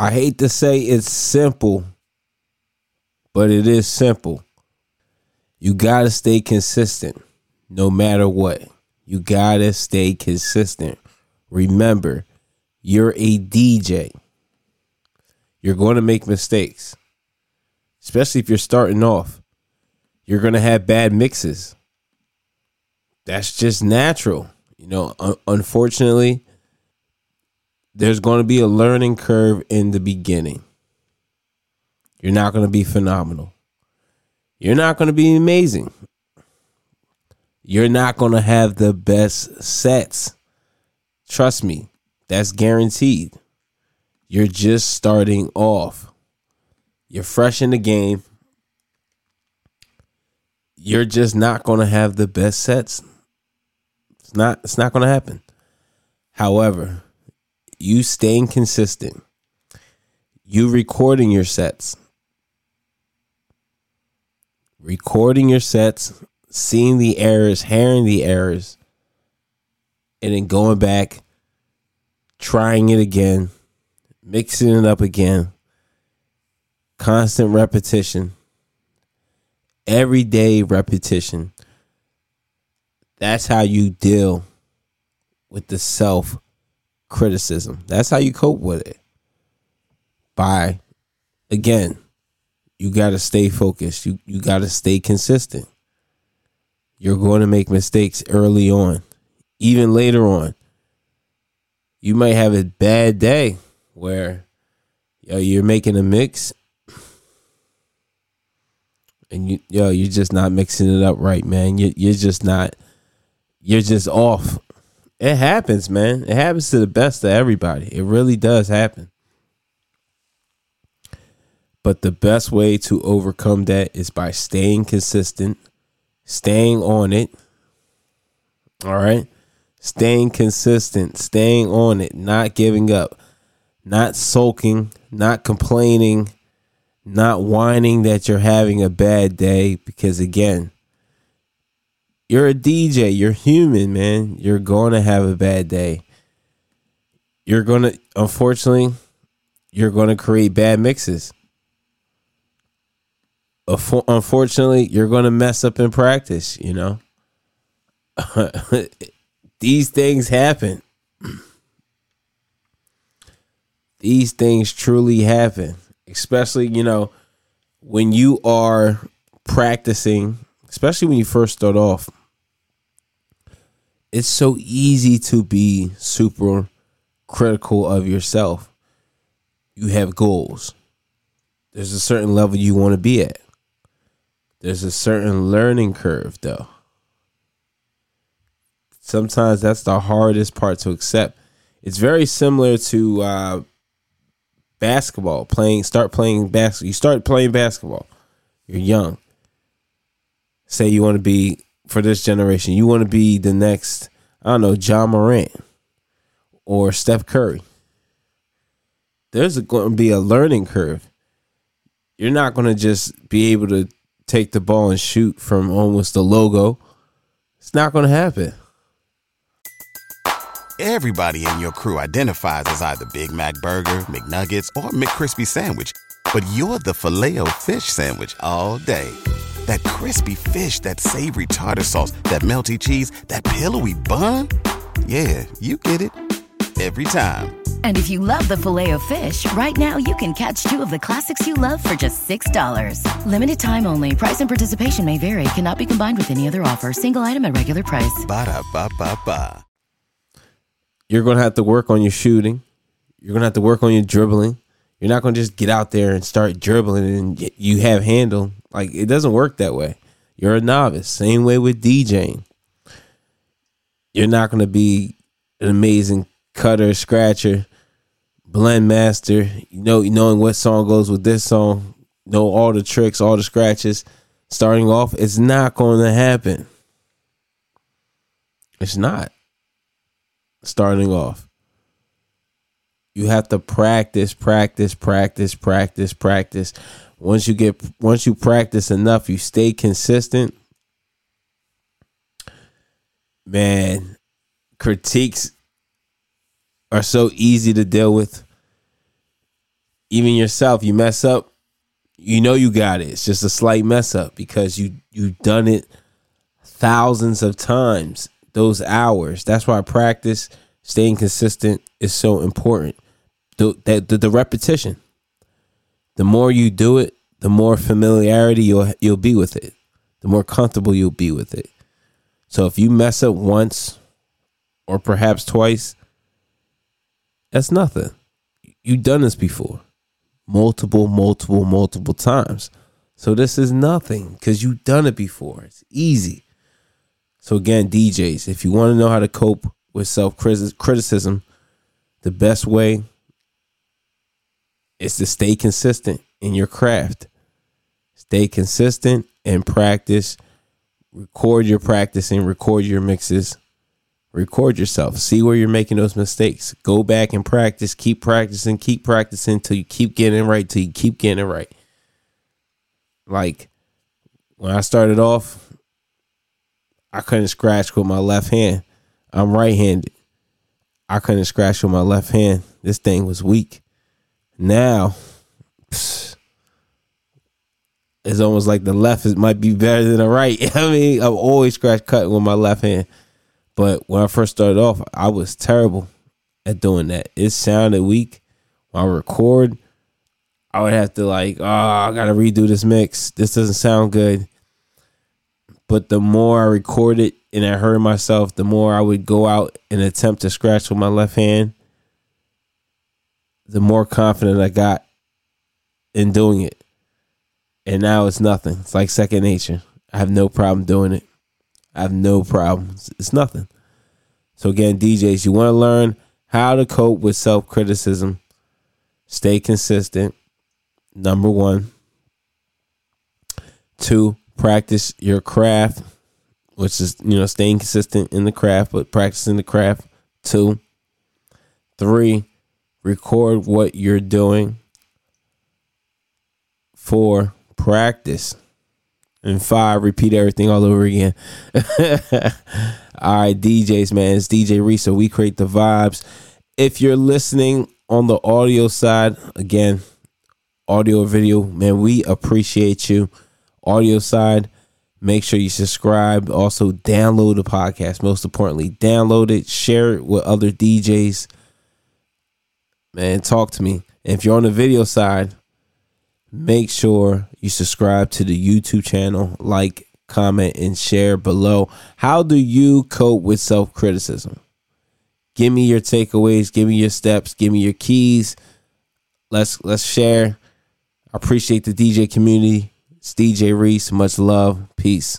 I hate to say it's simple, but it is simple. You got to stay consistent no matter what. You got to stay consistent. Remember, you're a DJ. You're going to make mistakes, especially if you're starting off. You're going to have bad mixes. That's just natural. You know, un- unfortunately, there's going to be a learning curve in the beginning. You're not going to be phenomenal. You're not going to be amazing. You're not going to have the best sets. Trust me, that's guaranteed. You're just starting off. You're fresh in the game. You're just not going to have the best sets. It's not it's not going to happen. However, you staying consistent, you recording your sets, recording your sets, seeing the errors, hearing the errors, and then going back, trying it again, mixing it up again, constant repetition, everyday repetition. That's how you deal with the self criticism. That's how you cope with it. By again, you got to stay focused. You you got to stay consistent. You're going to make mistakes early on. Even later on. You might have a bad day where yo you're making a mix and you yo you're just not mixing it up right, man. You you're just not you're just off it happens, man. It happens to the best of everybody. It really does happen. But the best way to overcome that is by staying consistent, staying on it. All right? Staying consistent, staying on it, not giving up, not sulking, not complaining, not whining that you're having a bad day because again, you're a DJ. You're human, man. You're going to have a bad day. You're going to, unfortunately, you're going to create bad mixes. Unfortunately, you're going to mess up in practice, you know? These things happen. These things truly happen, especially, you know, when you are practicing, especially when you first start off it's so easy to be super critical of yourself. You have goals. There's a certain level you want to be at. There's a certain learning curve, though. Sometimes that's the hardest part to accept. It's very similar to uh, basketball. Playing, start playing basketball. You start playing basketball. You're young. Say you want to be for this generation. You want to be the next, I don't know, Ja Morant or Steph Curry. There's going to be a learning curve. You're not going to just be able to take the ball and shoot from almost the logo. It's not going to happen. Everybody in your crew identifies as either Big Mac Burger, McNuggets, or McCrispy Sandwich, but you're the filet fish Sandwich all day that crispy fish, that savory tartar sauce, that melty cheese, that pillowy bun. Yeah, you get it every time. And if you love the Filet-O-Fish, right now you can catch two of the classics you love for just $6. Limited time only. Price and participation may vary. Cannot be combined with any other offer. Single item at regular price. Ba da ba ba ba. You're going to have to work on your shooting. You're going to have to work on your dribbling. You're not going to just get out there and start dribbling and you have handle. Like it doesn't work that way. You're a novice. Same way with DJing. You're not going to be an amazing cutter, scratcher, blend master. You know, knowing what song goes with this song, know all the tricks, all the scratches. Starting off, it's not going to happen. It's not. Starting off. You have to practice, practice, practice, practice, practice once you get once you practice enough, you stay consistent. Man, critiques are so easy to deal with. even yourself, you mess up, you know you got it. It's just a slight mess up because you you've done it thousands of times. Those hours. That's why practice, staying consistent is so important. The, the, the, the repetition. The more you do it, the more familiarity you'll you'll be with it. The more comfortable you'll be with it. So if you mess up once or perhaps twice, that's nothing. You've done this before multiple, multiple, multiple times. So this is nothing because you've done it before. It's easy. So again, DJs, if you want to know how to cope with self criticism, the best way is to stay consistent in your craft. Stay consistent and practice. Record your practicing, record your mixes, record yourself. See where you're making those mistakes. Go back and practice. Keep practicing, keep practicing till you keep getting it right, till you keep getting it right. Like when I started off, I couldn't scratch with my left hand. I'm right handed. I couldn't scratch with my left hand. This thing was weak. Now, it's almost like the left is, might be better than the right. I mean, I've always scratch cut with my left hand. But when I first started off, I was terrible at doing that. It sounded weak. When I record, I would have to like, oh, I gotta redo this mix. This doesn't sound good. But the more I recorded and I heard myself, the more I would go out and attempt to scratch with my left hand, the more confident I got in doing it. And now it's nothing. It's like second nature. I have no problem doing it. I have no problem. It's nothing. So again, DJs, you want to learn how to cope with self criticism. Stay consistent. Number one. Two, practice your craft, which is, you know, staying consistent in the craft, but practicing the craft. Two. Three, record what you're doing. Four, practice. And five, repeat everything all over again. all right, DJs, man. It's DJ Reese. So we create the vibes. If you're listening on the audio side, again, audio video, man, we appreciate you. Audio side, make sure you subscribe. Also, download the podcast. Most importantly, download it, share it with other DJs. Man, talk to me. if you're on the video side, make sure you subscribe to the YouTube channel, like, comment, and share below. How do you cope with self criticism? Give me your takeaways, give me your steps, give me your keys. Let's let's share. I appreciate the DJ community. It's DJ Reese. Much love. Peace.